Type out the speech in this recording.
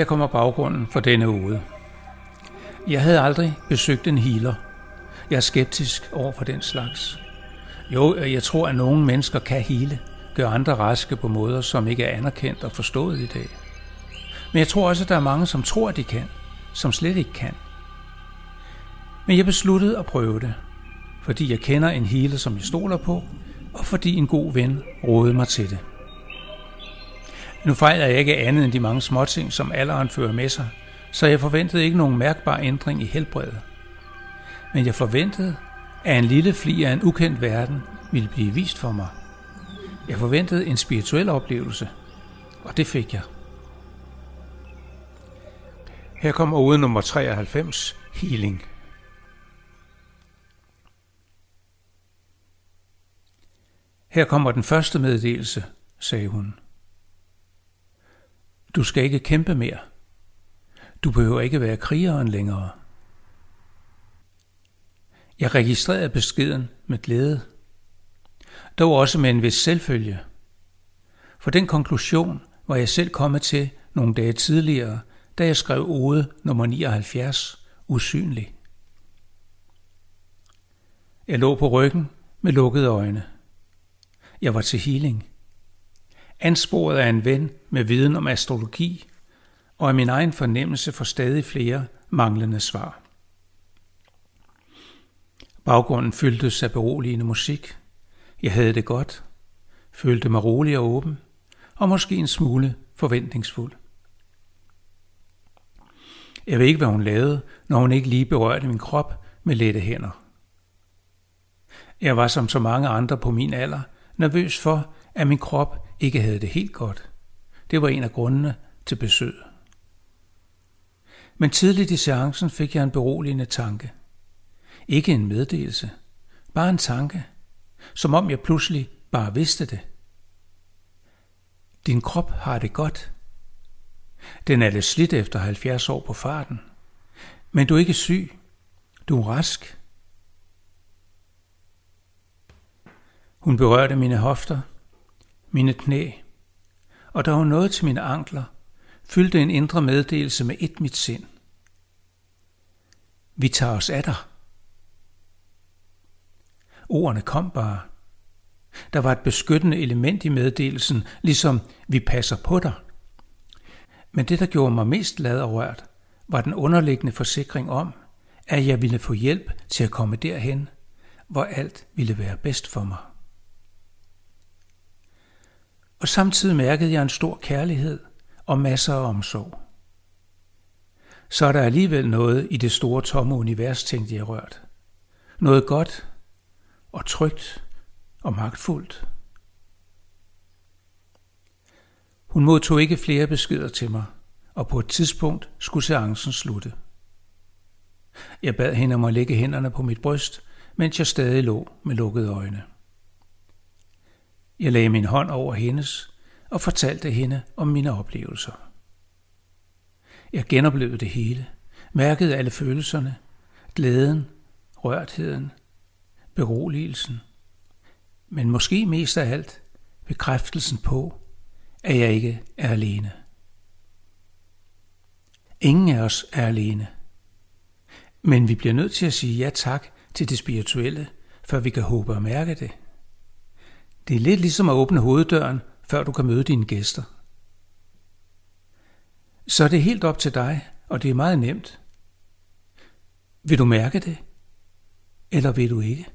Her kommer baggrunden for denne uge. Jeg havde aldrig besøgt en healer. Jeg er skeptisk over for den slags. Jo, øh, jeg tror, at nogle mennesker kan hele, gøre andre raske på måder, som ikke er anerkendt og forstået i dag. Men jeg tror også, at der er mange, som tror, at de kan, som slet ikke kan. Men jeg besluttede at prøve det, fordi jeg kender en healer, som jeg stoler på, og fordi en god ven rådede mig til det. Nu fejler jeg ikke andet end de mange småting, som alderen fører med sig, så jeg forventede ikke nogen mærkbar ændring i helbredet. Men jeg forventede, at en lille fli af en ukendt verden ville blive vist for mig. Jeg forventede en spirituel oplevelse, og det fik jeg. Her kommer ude nummer 93, Healing. Her kommer den første meddelelse, sagde hun. Du skal ikke kæmpe mere. Du behøver ikke være krigeren længere. Jeg registrerede beskeden med glæde. Dog også med en vis selvfølge. For den konklusion var jeg selv kommet til nogle dage tidligere, da jeg skrev ode nummer 79, usynlig. Jeg lå på ryggen med lukkede øjne. Jeg var til healing. Ansporet af en ven med viden om astrologi og af min egen fornemmelse for stadig flere manglende svar. Baggrunden fyldtes af beroligende musik. Jeg havde det godt, følte mig rolig og åben, og måske en smule forventningsfuld. Jeg ved ikke, hvad hun lavede, når hun ikke lige berørte min krop med lette hænder. Jeg var som så mange andre på min alder nervøs for, at min krop ikke havde det helt godt. Det var en af grundene til besøg. Men tidligt i seancen fik jeg en beroligende tanke. Ikke en meddelelse, bare en tanke, som om jeg pludselig bare vidste det. Din krop har det godt. Den er lidt slidt efter 70 år på farten. Men du er ikke syg. Du er rask. Hun berørte mine hofter, mine knæ, og da hun nåede til mine ankler, fyldte en indre meddelelse med et mit sind. Vi tager os af dig. Ordene kom bare. Der var et beskyttende element i meddelelsen, ligesom vi passer på dig. Men det, der gjorde mig mest glad og rørt, var den underliggende forsikring om, at jeg ville få hjælp til at komme derhen, hvor alt ville være bedst for mig. Og samtidig mærkede jeg en stor kærlighed og masser af omsorg. Så er der alligevel noget i det store tomme univers, tænkte jeg rørt. Noget godt og trygt og magtfuldt. Hun modtog ikke flere beskeder til mig, og på et tidspunkt skulle seancen slutte. Jeg bad hende om at lægge hænderne på mit bryst, mens jeg stadig lå med lukkede øjne. Jeg lagde min hånd over hendes og fortalte hende om mine oplevelser. Jeg genoplevede det hele, mærkede alle følelserne, glæden, rørtheden, beroligelsen, men måske mest af alt bekræftelsen på, at jeg ikke er alene. Ingen af os er alene. Men vi bliver nødt til at sige ja tak til det spirituelle, før vi kan håbe at mærke det. Det er lidt ligesom at åbne hoveddøren, før du kan møde dine gæster. Så er det helt op til dig, og det er meget nemt. Vil du mærke det, eller vil du ikke?